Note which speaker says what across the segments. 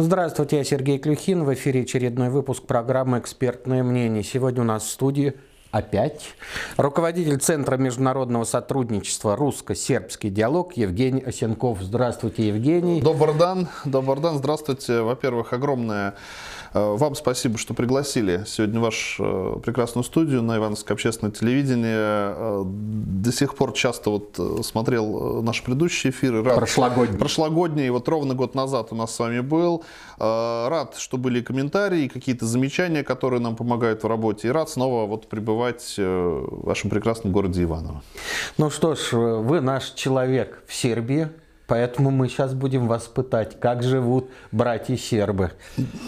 Speaker 1: Здравствуйте, я Сергей Клюхин. В эфире очередной выпуск программы «Экспертное мнение». Сегодня у нас в студии опять руководитель Центра международного сотрудничества «Русско-сербский диалог» Евгений Осенков. Здравствуйте, Евгений.
Speaker 2: Добрый день. Добрый день. Здравствуйте. Во-первых, огромное Э, вам спасибо, что пригласили сегодня в вашу э, прекрасную студию на Ивановское общественное телевидение. Э, до сих пор часто вот смотрел наши предыдущие эфиры.
Speaker 1: Рад, прошлогодние.
Speaker 2: Прошлогодние. Вот ровно год назад у нас с вами был. Рад, что были комментарии, какие-то замечания, которые нам помогают в работе. И рад снова вот пребывать в вашем прекрасном городе Иваново.
Speaker 1: Ну что ж, вы наш человек в Сербии. Поэтому мы сейчас будем вас пытать, как живут братья сербы.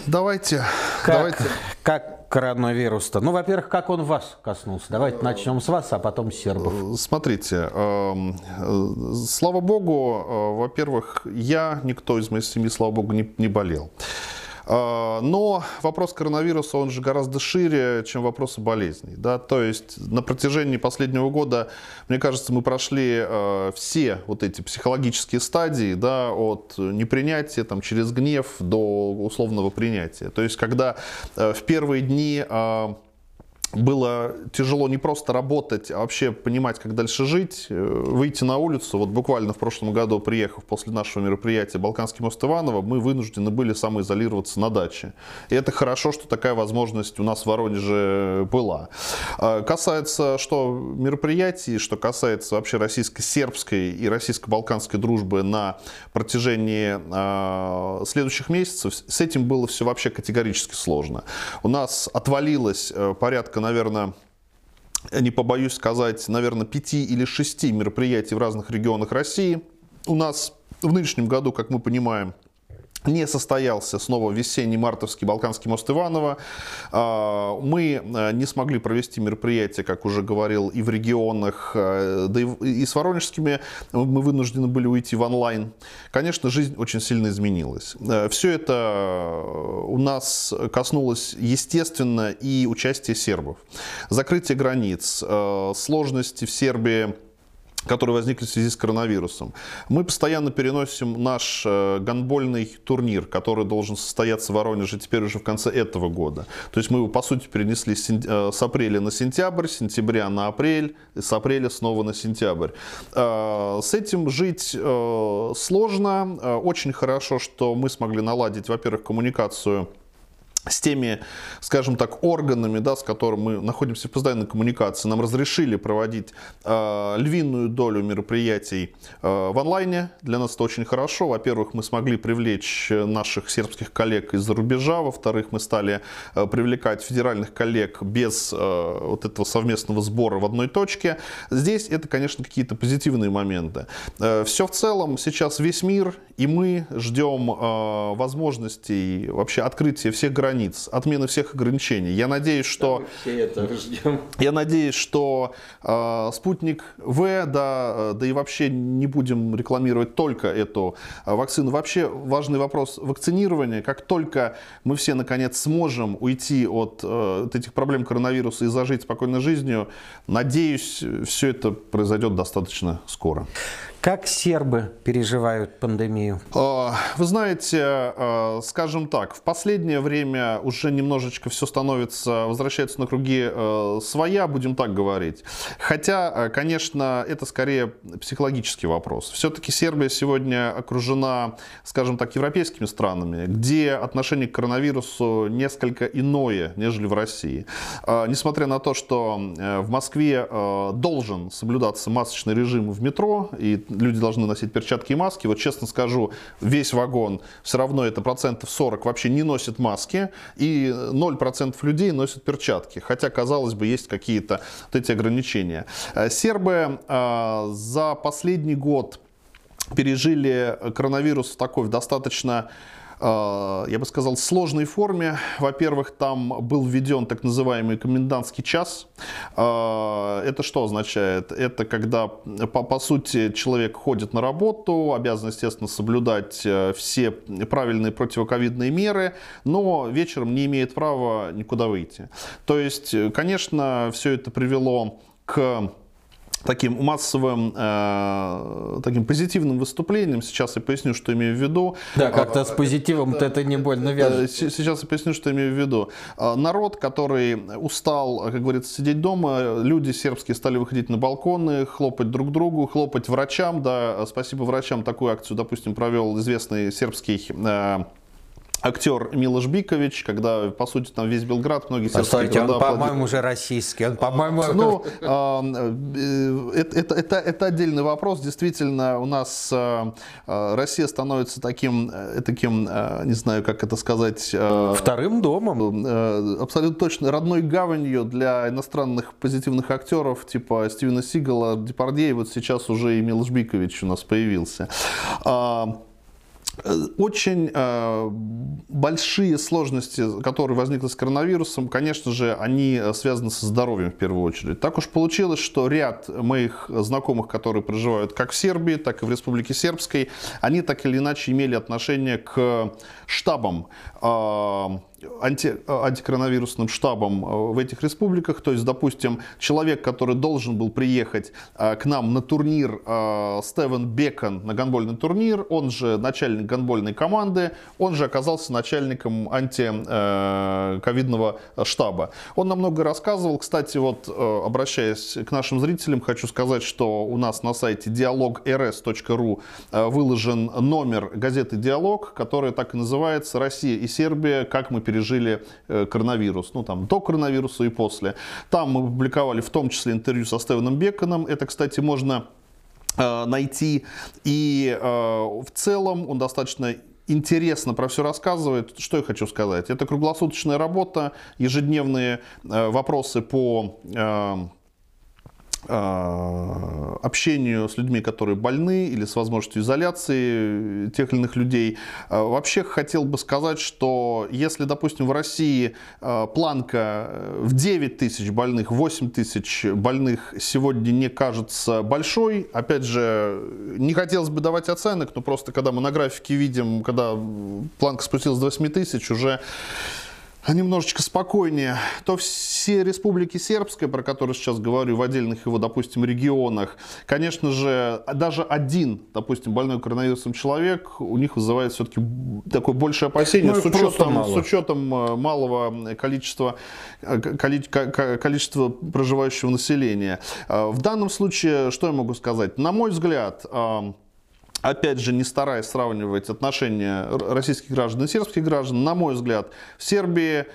Speaker 2: Давайте.
Speaker 1: Как,
Speaker 2: давайте.
Speaker 1: как коронавирус-то? Ну, во-первых, как он вас коснулся? Давайте начнем с вас, а потом с сербов.
Speaker 2: Смотрите, эм, э, слава богу, э, во-первых, я, никто из моей семьи, слава богу, не, не болел. Но вопрос коронавируса, он же гораздо шире, чем вопросы болезней. Да? То есть на протяжении последнего года, мне кажется, мы прошли а, все вот эти психологические стадии, да, от непринятия там, через гнев до условного принятия. То есть когда а, в первые дни было тяжело не просто работать, а вообще понимать, как дальше жить, э, выйти на улицу. Вот буквально в прошлом году, приехав после нашего мероприятия «Балканский мост Иваново», мы вынуждены были самоизолироваться на даче. И это хорошо, что такая возможность у нас в Воронеже была. А касается что мероприятий, что касается вообще российско-сербской и российско-балканской дружбы на протяжении э, следующих месяцев, с этим было все вообще категорически сложно. У нас отвалилось э, наверное, не побоюсь сказать, наверное, пяти или шести мероприятий в разных регионах России. У нас в нынешнем году, как мы понимаем, не состоялся снова весенний мартовский Балканский мост Иваново. А, мы а, не смогли провести мероприятие, как уже говорил, и в регионах, а, да и с воронежскими мы вынуждены были уйти в онлайн. Конечно, жизнь очень сильно изменилась. Все это у нас коснулось, естественно, и участия сербов. Закрытие границ, сложности в Сербии которые возникли в связи с коронавирусом. Мы постоянно переносим наш э, гандбольный турнир, который должен состояться в Воронеже теперь уже в конце этого года. То есть мы его, по сути, перенесли э, с апреля на сентябрь, с сентября на апрель, с апреля снова на сентябрь. Э, с этим жить сложно. Очень хорошо, что мы смогли наладить, во-первых, коммуникацию с теми, скажем так, органами, да, с которыми мы находимся в постоянной коммуникации, нам разрешили проводить э, львиную долю мероприятий э, в онлайне. Для нас это очень хорошо. Во-первых, мы смогли привлечь наших сербских коллег из-за рубежа. Во-вторых, мы стали э, привлекать федеральных коллег без э, вот этого совместного сбора в одной точке. Здесь это, конечно, какие-то позитивные моменты. Э, все в целом, сейчас весь мир, и мы ждем э, возможностей вообще открытия всех границ границ, отмены всех ограничений. Я надеюсь, что... Я надеюсь, что э, спутник В, да, э, да и вообще не будем рекламировать только эту э, вакцину. Вообще важный вопрос вакцинирования. Как только мы все наконец сможем уйти от, э, от этих проблем коронавируса и зажить спокойной жизнью, надеюсь, все это произойдет достаточно скоро.
Speaker 1: Как сербы переживают пандемию?
Speaker 2: А, вы знаете, а, скажем так, в последнее время уже немножечко все становится, возвращается на круги а, своя, будем так говорить. Хотя, конечно, это скорее психологический вопрос. Все-таки Сербия сегодня окружена, скажем так, европейскими странами, где отношение к коронавирусу несколько иное, нежели в России. Несмотря на то, что э, в Москве должен соблюдаться масочный режим в метро, и люди должны носить перчатки и маски. Вот честно скажу, весь вагон все равно это процентов 40 вообще не носит маски, и 0% людей носят перчатки. Хотя, казалось бы, есть какие-то вот эти ограничения. Э, сербы э, за последний год пережили коронавирус в такой достаточно Э, я бы сказал, сложной форме. Во-первых, там был введен так называемый комендантский час. Э, это что означает? Это когда, по, по сути, человек ходит на работу, обязан, естественно, соблюдать э, все правильные противоковидные меры, но вечером не имеет права никуда выйти. То есть, конечно, все это привело к таким массовым, э, таким позитивным выступлением. Сейчас я поясню, что имею в виду.
Speaker 1: Да, как-то с позитивом это, это не больно э, вяжется.
Speaker 2: Сейчас я поясню, что имею в виду. Э, народ, который устал, как говорится, сидеть дома, люди сербские стали выходить на балконы, хлопать друг другу, хлопать врачам. Да, спасибо врачам. Такую акцию, допустим, провел известный сербский э, актер Милош Бикович, когда, по сути, там весь Белград, многие
Speaker 1: Постойте, он, по-моему, уже российский, он, по-моему...
Speaker 2: Ну, а, э, это, это, это, это отдельный вопрос. Действительно, у нас э, э, Россия становится таким, таким, не знаю, как это сказать...
Speaker 1: Вторым домом.
Speaker 2: Абсолютно точно родной гаванью для иностранных позитивных актеров, типа Стивена Сигала, Депардье, вот сейчас уже и Милош Бикович у нас появился. Очень э, большие сложности, которые возникли с коронавирусом, конечно же, они э, связаны со здоровьем в первую очередь. Так уж получилось, что ряд моих знакомых, которые проживают как в Сербии, так и в Республике Сербской, они так или иначе имели отношение к штабам э, анти, антикоронавирусным штабом э, в этих республиках. То есть, допустим, человек, который должен был приехать э, к нам на турнир э, Стевен Бекон, на гонбольный турнир, он же начальник гонбольной команды, он же оказался начальником антиковидного штаба. Он нам много рассказывал. Кстати, вот обращаясь к нашим зрителям, хочу сказать, что у нас на сайте dialog.rs.ru выложен номер газеты «Диалог», который так и называется «Россия и Сербия. Как мы пережили э, коронавирус, ну там до коронавируса и после. Там мы публиковали в том числе интервью со Стевеном Беконом. Это, кстати, можно э, найти. И э, в целом он достаточно интересно про все рассказывает. Что я хочу сказать? Это круглосуточная работа, ежедневные вопросы по общению с людьми, которые больны или с возможностью изоляции тех или иных людей. Э, вообще хотел бы сказать, что если, допустим, в России э, планка в 9 тысяч больных, 8 тысяч больных сегодня не кажется большой, опять же, не хотелось бы давать оценок, но просто когда мы на графике видим, когда планка спустилась до 8 тысяч, уже немножечко спокойнее, то все республики сербские, про которые сейчас говорю, в отдельных его, допустим, регионах, конечно же, даже один, допустим, больной коронавирусом человек, у них вызывает все-таки такое большее опасение ну, с, учетом, с учетом э, малого количества, э, количества проживающего населения. Э, в данном случае, что я могу сказать? На мой взгляд, опять же, не стараясь сравнивать отношения российских граждан и сербских граждан, на мой взгляд, в Сербии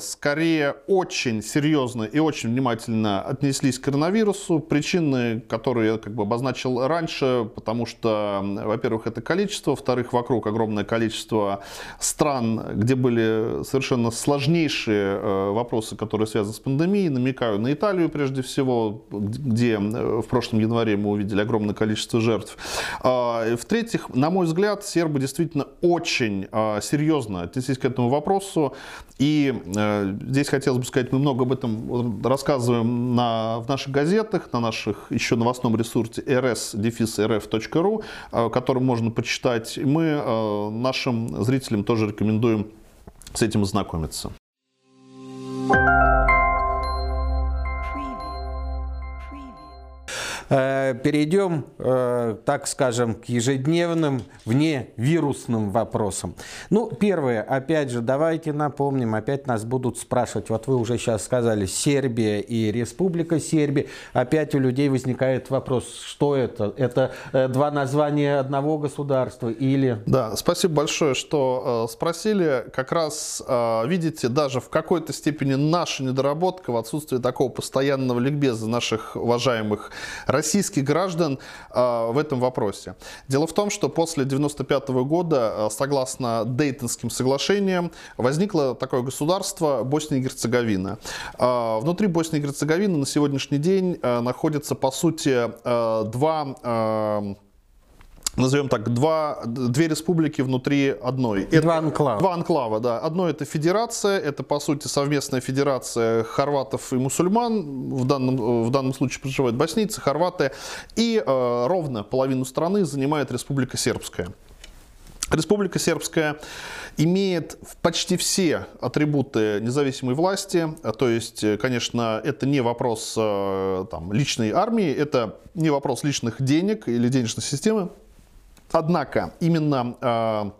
Speaker 2: скорее очень серьезно и очень внимательно отнеслись к коронавирусу. Причины, которые я как бы обозначил раньше, потому что, во-первых, это количество, во-вторых, вокруг огромное количество стран, где были совершенно сложнейшие э, вопросы, которые связаны с пандемией. Намекаю на Италию прежде всего, где э, в прошлом январе мы увидели огромное количество жертв. А, в-третьих, на мой взгляд, сербы действительно очень а, серьезно отнеслись к этому вопросу. И э, здесь хотелось бы сказать, мы много об этом рассказываем на, в наших газетах, на наших еще новостном ресурсе rs-rf.ru, э, который можно почитать. Мы э, нашим зрителям тоже рекомендуем с этим ознакомиться.
Speaker 1: Перейдем, э, так скажем, к ежедневным вневирусным вопросам. Ну, первое, опять же, давайте напомним, опять нас будут спрашивать, вот вы уже сейчас сказали, Сербия и Республика Сербия, опять у людей возникает вопрос, что это? Это э, два названия одного государства или...
Speaker 2: Да, спасибо большое, что спросили. Как раз, видите, даже в какой-то степени наша недоработка в отсутствии такого постоянного ликбеза наших уважаемых российских граждан а, в этом вопросе. Дело в том, что после 1995 года, а, согласно Дейтонским соглашениям, возникло такое государство Босния и Герцеговина. А, внутри Боснии и Герцеговины на сегодняшний день находятся, по сути, два назовем так, два, две республики внутри одной.
Speaker 1: Два анклава.
Speaker 2: Два анклава, да. Одно это федерация, это по сути совместная федерация хорватов и мусульман, в данном, в данном случае проживают боснийцы, хорваты, и э, ровно половину страны занимает Республика Сербская. Республика Сербская имеет почти все атрибуты независимой власти, то есть, конечно, это не вопрос э, там, личной армии, это не вопрос личных денег или денежной системы, однако именно э,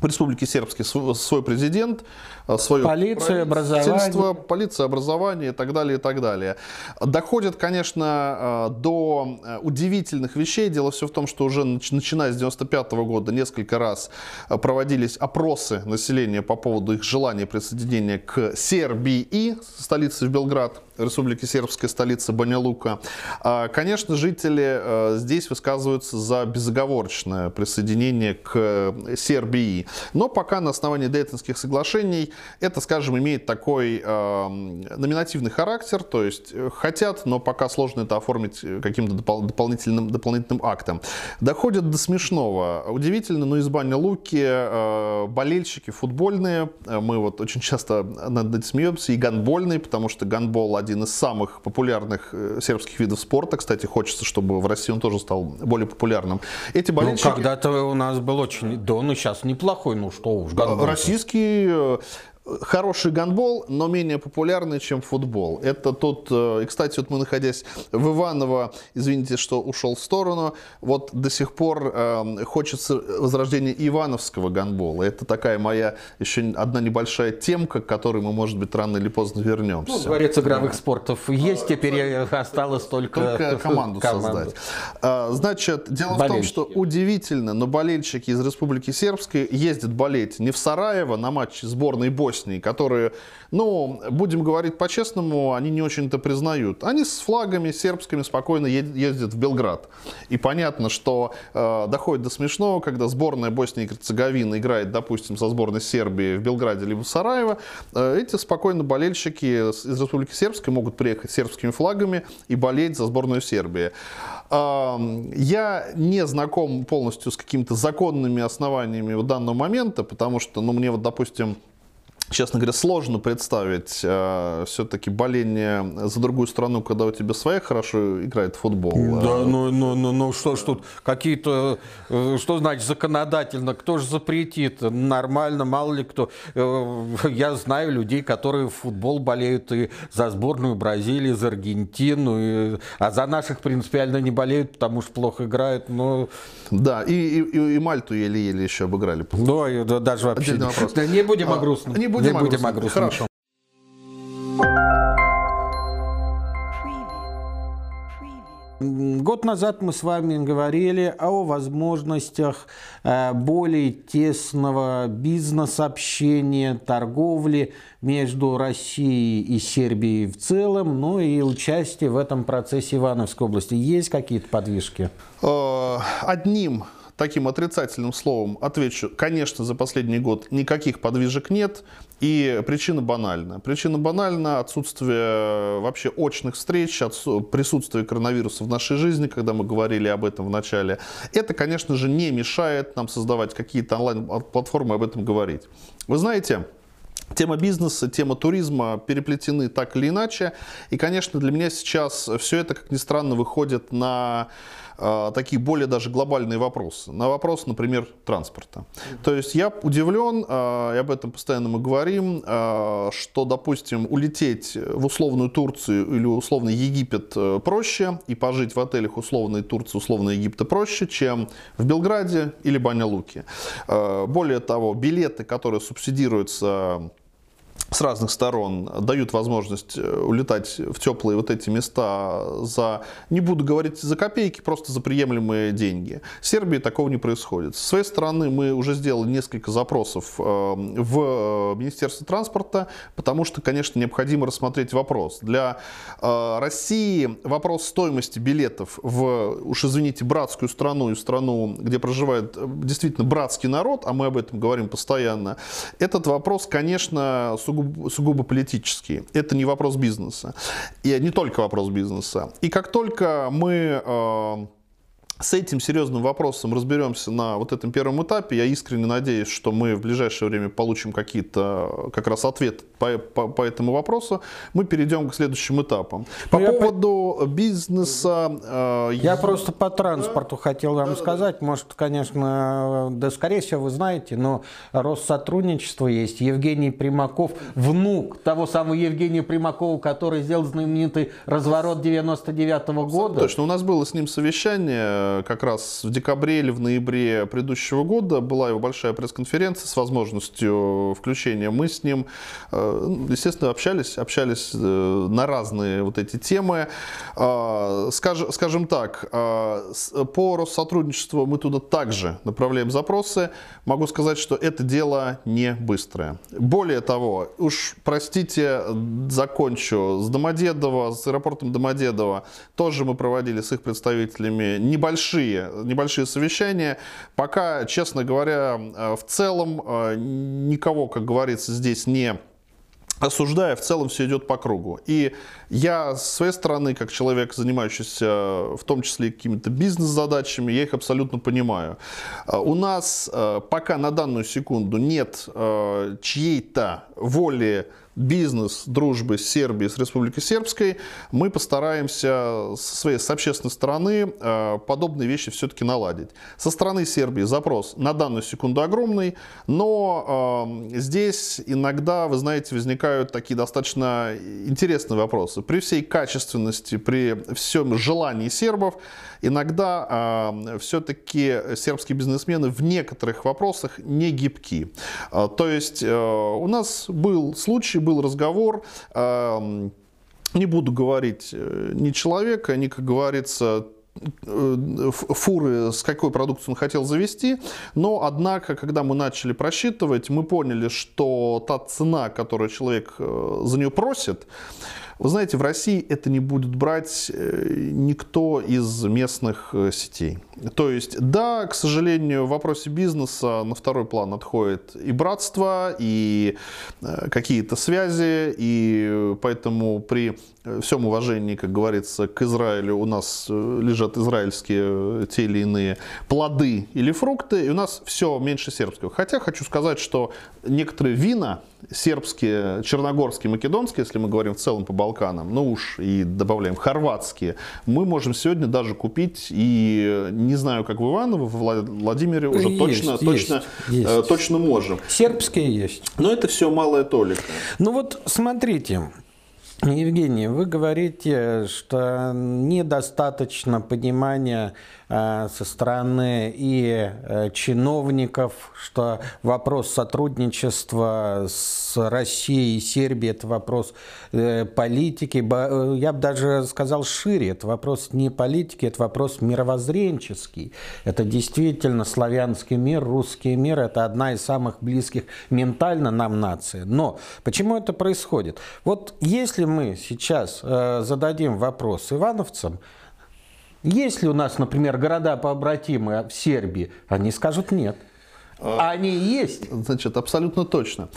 Speaker 2: в Республике Сербской свой президент, э, свое
Speaker 1: полиция, образование.
Speaker 2: полиция, образование и так далее, и так далее. Доходит, конечно, э, до удивительных вещей. Дело все в том, что уже начиная с 95 года несколько раз проводились опросы населения по поводу их желания присоединения к Сербии, и столице в Белград. Республики Сербская столица Баня-Лука. А, конечно, жители э, здесь высказываются за безоговорочное присоединение к Сербии. Но пока на основании Дейтонских соглашений это, скажем, имеет такой э, номинативный характер, то есть э, хотят, но пока сложно это оформить каким-то дополнительным, дополнительным актом. Доходит до смешного. Удивительно, но из Баня-Луки болельщики футбольные, мы вот очень часто над этим смеемся, и гандбольные, потому что гандбол один из самых популярных э, сербских видов спорта. Кстати, хочется, чтобы в России он тоже стал более популярным.
Speaker 1: Эти ну, болельщики... Ну, когда-то у нас был очень... Да, ну сейчас неплохой, ну что уж.
Speaker 2: Российский э, хороший гандбол, но менее популярный, чем футбол. Это тот, э, и, кстати, вот мы находясь в Иваново, извините, что ушел в сторону, вот до сих пор э, хочется возрождения ивановского гандбола. Это такая моя еще одна небольшая темка, к которой мы, может быть, рано или поздно вернемся. Ну,
Speaker 1: дворец игровых да. спортов есть, теперь осталось только,
Speaker 2: только команду, команду создать. А, значит, дело болельщики. в том, что удивительно, но болельщики из Республики Сербской ездят болеть не в Сараево на матче сборной Боснии, Боснии, которые, ну, будем говорить по-честному, они не очень-то признают. Они с флагами сербскими спокойно ездят в Белград. И понятно, что э, доходит до смешного, когда сборная Боснии и Герцеговины играет, допустим, со сборной Сербии в Белграде либо в Сараево, э, эти спокойно болельщики из Республики Сербской могут приехать с сербскими флагами и болеть за сборную Сербии. Я не знаком полностью с какими-то законными основаниями данного момента, потому что, ну, мне вот, допустим, честно говоря, сложно представить э, все-таки боление за другую страну, когда у тебя своя хорошо играет футбол.
Speaker 1: Да, ну, ну, ну, ну что ж тут какие-то, э, что значит законодательно, кто же запретит? Нормально, мало ли кто. Э, я знаю людей, которые в футбол болеют и за сборную Бразилии, за Аргентину, и, а за наших принципиально не болеют, потому что плохо играют. Но...
Speaker 2: Да, и, и, и Мальту еле-еле еще обыграли.
Speaker 1: Да, даже вообще. Да, не будем о грустном.
Speaker 2: Не будем, не будем о грустном.
Speaker 1: Хорошо. Год назад мы с вами говорили о возможностях э, более тесного бизнес-общения, торговли между Россией и Сербией в целом, ну и участие в этом процессе Ивановской области. Есть какие-то подвижки?
Speaker 2: Э, одним таким отрицательным словом отвечу, конечно, за последний год никаких подвижек нет. И причина банальна. Причина банальна отсутствие вообще очных встреч, присутствие коронавируса в нашей жизни, когда мы говорили об этом в начале. Это, конечно же, не мешает нам создавать какие-то онлайн-платформы об этом говорить. Вы знаете, Тема бизнеса, тема туризма переплетены так или иначе. И, конечно, для меня сейчас все это, как ни странно, выходит на э, такие более даже глобальные вопросы. На вопрос, например, транспорта. То есть я удивлен, э, и об этом постоянно мы говорим, э, что, допустим, улететь в условную Турцию или условный Египет э, проще, и пожить в отелях условной Турции, условной Египта проще, чем в Белграде или Баня-Луке. Э, более того, билеты, которые субсидируются с разных сторон дают возможность э, улетать в теплые вот эти места за, не буду говорить за копейки, просто за приемлемые деньги. В Сербии такого не происходит. С своей стороны мы уже сделали несколько запросов э, в э, Министерство транспорта, потому что, конечно, необходимо рассмотреть вопрос. Для России вопрос стоимости билетов в, уж извините, братскую страну и страну, где проживает действительно братский народ, а мы об этом говорим постоянно, этот вопрос, конечно, сугубо сугубо, сугубо политические. Это не вопрос бизнеса. И не только вопрос бизнеса. И как только мы э, с этим серьезным вопросом разберемся на вот этом первом этапе. Я искренне надеюсь, что мы в ближайшее время получим какие-то как раз ответы по, по, по этому вопросу. Мы перейдем к следующим этапам. По ну, поводу я... бизнеса...
Speaker 1: Э, я, я просто по транспорту да? хотел вам да, сказать. Да. Может, конечно, да, скорее всего, вы знаете, но Россотрудничество есть. Евгений Примаков, внук того самого Евгения Примакова, который сделал знаменитый разворот 99 -го года.
Speaker 2: Точно. У нас было с ним совещание как раз в декабре или в ноябре предыдущего года была его большая пресс-конференция с возможностью включения. Мы с ним, э, естественно, общались, общались э, на разные вот эти темы. А, скажем, скажем так, а, по Россотрудничеству мы туда также направляем запросы. Могу сказать, что это дело не быстрое. Более того, уж простите, закончу с Домодедово, с аэропортом Домодедово. Тоже мы проводили с их представителями небольшой небольшие, небольшие совещания. Пока, честно говоря, э, в целом э, никого, как говорится, здесь не осуждая, в целом все идет по кругу. И я с своей стороны, как человек, занимающийся в том числе какими-то бизнес-задачами, я их абсолютно понимаю. Э, у нас пока на данную секунду нет чьей-то воли бизнес дружбы с Сербией, с Республикой Сербской, мы постараемся со своей с общественной стороны э, подобные вещи все-таки наладить. Со стороны Сербии запрос на данную секунду огромный, но э, здесь иногда, вы знаете, возникают такие достаточно интересные вопросы. При всей качественности, при всем желании сербов, иногда э, все-таки сербские бизнесмены в некоторых вопросах не гибки. Э, то есть э, у нас был случай, был разговор, эм, не буду говорить э, ни человека, ни, как говорится, э, фуры, с какой продукцией он хотел завести, но, однако, когда мы начали просчитывать, мы поняли, что та цена, которую человек э, за нее просит, вы знаете, в России это не будет брать э, никто из местных э, сетей. То есть, да, к сожалению, в вопросе бизнеса на второй план отходит и братство, и э, какие-то связи, и поэтому при всем уважении, как говорится, к Израилю у нас лежат израильские те или иные плоды или фрукты, и у нас все меньше сербского. Хотя хочу сказать, что некоторые вина, сербские, черногорские, македонские, если мы говорим в целом по Балканам, ну уж и добавляем хорватские, мы можем сегодня даже купить, и не знаю, как в Иваново, в Владимире уже есть, точно, есть, точно, есть. Э, точно можем.
Speaker 1: Сербские есть.
Speaker 2: Но это все малая толика.
Speaker 1: Ну вот смотрите, Евгений, вы говорите, что недостаточно понимания Э, со стороны и э, чиновников, что вопрос сотрудничества с Россией и Сербией – это вопрос э, политики. Я бы даже сказал шире, это вопрос не политики, это вопрос мировоззренческий. Это действительно славянский мир, русский мир – это одна из самых близких ментально нам наций. Но почему это происходит? Вот если мы сейчас зададим вопрос ивановцам, есть ли у нас, например, города пообратимые в Сербии? Они скажут нет. А, Они есть?
Speaker 2: Значит, абсолютно точно.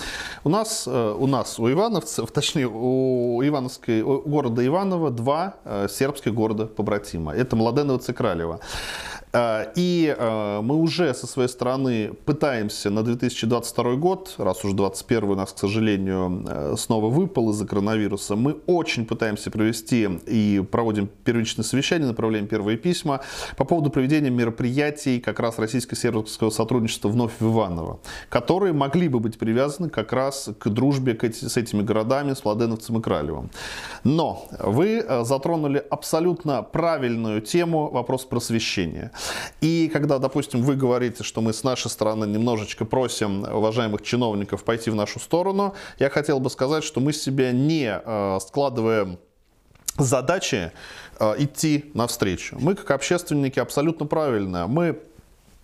Speaker 2: У нас, э, у нас, у ивановцев, точнее, у Ивановской, у города Иваново два э, сербских города побратима. Это Младеновец и Кралево. Э, и э, мы уже со своей стороны пытаемся на 2022 год, раз уже 2021 у нас, к сожалению, э, снова выпал из-за коронавируса, мы очень пытаемся провести и проводим первичные совещания, направляем первые письма по поводу проведения мероприятий как раз российско-сербского сотрудничества вновь в Иваново, которые могли бы быть привязаны как раз к дружбе с этими городами, с Владеновцем и Кралевым. Но вы затронули абсолютно правильную тему, вопрос просвещения. И когда, допустим, вы говорите, что мы с нашей стороны немножечко просим уважаемых чиновников пойти в нашу сторону, я хотел бы сказать, что мы себя не э, складываем задачи э, идти навстречу. Мы, как общественники, абсолютно правильно. Мы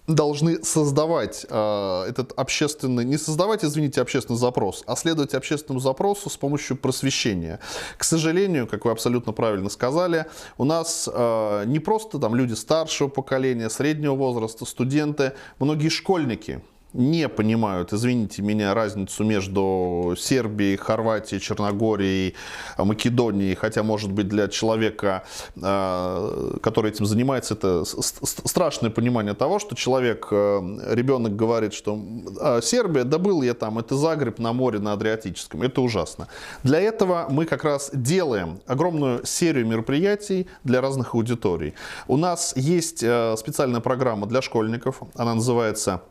Speaker 2: должны создавать э, этот общественный, не создавать, извините, общественный запрос, а следовать общественному запросу с помощью просвещения. К сожалению, как вы абсолютно правильно сказали, у нас э, не просто там люди старшего поколения, среднего возраста, студенты, многие школьники не понимают, извините меня, разницу между Сербией, Хорватией, Черногорией, Македонией, хотя, может быть, для человека, э, который этим занимается, это страшное понимание того, что человек, э, ребенок говорит, что «А, Сербия, да был я там, это Загреб на море на Адриатическом, это ужасно. Для этого мы как раз делаем огромную серию мероприятий для разных аудиторий. У нас есть э, специальная программа для школьников, она называется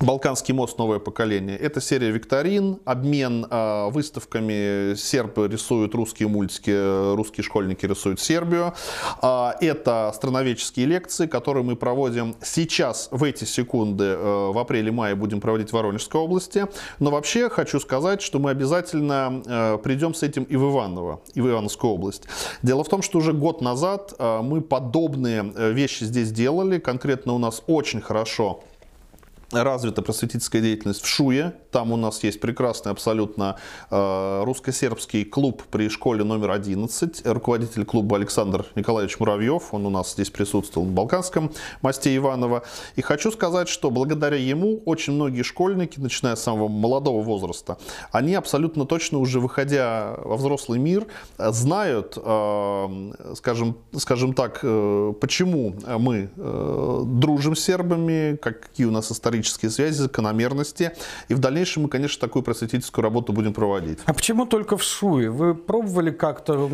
Speaker 2: Балканский мост «Новое поколение». Это серия викторин, обмен э, выставками. Сербы рисуют русские мультики, русские школьники рисуют Сербию. Э, это страноведческие лекции, которые мы проводим сейчас, в эти секунды, э, в апреле-мае будем проводить в Воронежской области. Но вообще хочу сказать, что мы обязательно э, придем с этим и в Иваново, и в Ивановскую область. Дело в том, что уже год назад э, мы подобные э, вещи здесь делали. Конкретно у нас очень хорошо развита просветительская деятельность в Шуе. Там у нас есть прекрасный абсолютно э, русско-сербский клуб при школе номер 11. Руководитель клуба Александр Николаевич Муравьев. Он у нас здесь присутствовал на Балканском мосте Иванова. И хочу сказать, что благодаря ему очень многие школьники, начиная с самого молодого возраста, они абсолютно точно уже выходя во взрослый мир, знают, э, скажем, скажем так, э, почему мы дружим с сербами, какие у нас исторические исторические связи, закономерности. И в дальнейшем мы, конечно, такую просветительскую работу будем проводить.
Speaker 1: А почему только в Шуе? Вы пробовали как-то...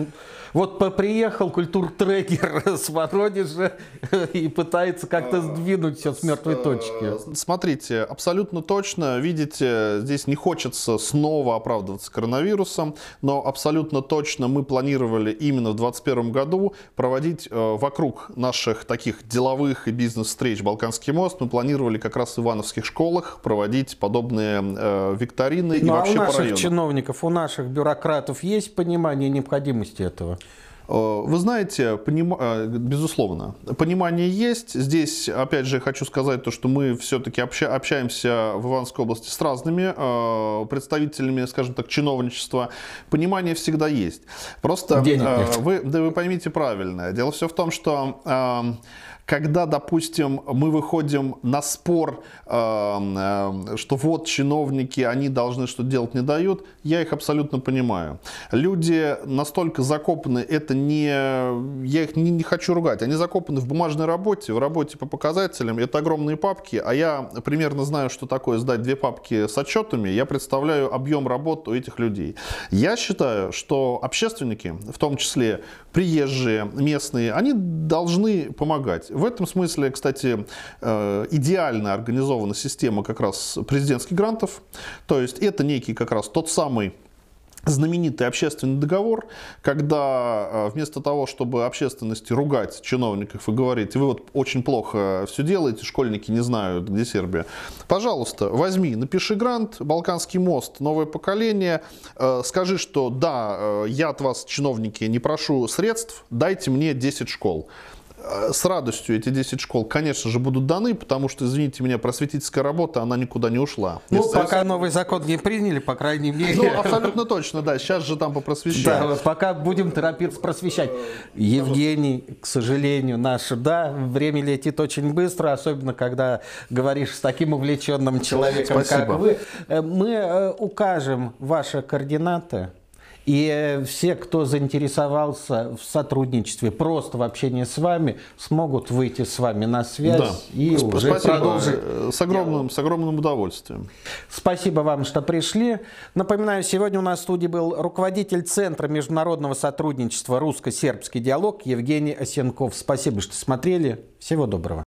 Speaker 1: Вот приехал культуртрекер с Воронежа и пытается как-то сдвинуть все с мертвой точки.
Speaker 2: Смотрите, абсолютно точно, видите, здесь не хочется снова оправдываться коронавирусом, но абсолютно точно мы планировали именно в 2021 году проводить э, вокруг наших таких деловых и бизнес-встреч «Балканский мост», мы планировали как раз Иван ивановских школах проводить подобные э, викторины
Speaker 1: ну, и вообще а у наших чиновников, у наших бюрократов есть понимание необходимости этого?
Speaker 2: Э, вы знаете, поним... Э, безусловно, понимание есть. Здесь, опять же, хочу сказать то, что мы все-таки обща... общаемся в Ивановской области с разными э, представителями, скажем так, чиновничества. Понимание всегда есть. Просто вы, да вы поймите правильно. Дело все в том, что когда, допустим, мы выходим на спор, эм, э, что вот чиновники, они должны что делать не дают, я их абсолютно понимаю. Люди настолько закопаны, это не, я их не, не хочу ругать, они закопаны в бумажной работе, в работе по показателям, это огромные папки, а я примерно знаю, что такое сдать две папки с отчетами, я представляю объем работы у этих людей. Я считаю, что общественники, в том числе приезжие, местные, они должны помогать. В этом смысле, кстати, э, идеально организована система как раз президентских грантов. То есть это некий как раз тот самый знаменитый общественный договор, когда э, вместо того, чтобы общественности ругать чиновников и говорить, вы вот очень плохо все делаете, школьники не знают, где Сербия, пожалуйста, возьми, напиши грант, Балканский мост, новое поколение, э, скажи, что да, я от вас, чиновники, не прошу средств, дайте мне 10 школ. Э, с радостью эти 10 школ, конечно же, будут даны, потому что, извините меня, просветительская работа, она никуда не ушла.
Speaker 1: Ну, Если пока новый закон не приняли, по крайней мере.
Speaker 2: Ну, абсолютно точно, да. Сейчас же там попросвещают.
Speaker 1: Да, пока будем торопиться просвещать. Евгений, к сожалению, наш, да, время летит очень быстро, особенно когда говоришь с таким увлеченным человеком, Спасибо. как вы. Э, мы э, укажем ваши координаты и все, кто заинтересовался в сотрудничестве, просто в общении с вами, смогут выйти с вами на связь да. и Сп- уже
Speaker 2: Спасибо. продолжить. С огромным, с огромным удовольствием.
Speaker 1: Спасибо вам, что пришли. Напоминаю, сегодня у нас в студии был руководитель Центра международного сотрудничества «Русско-сербский диалог» Евгений Осенков. Спасибо, что смотрели. Всего доброго.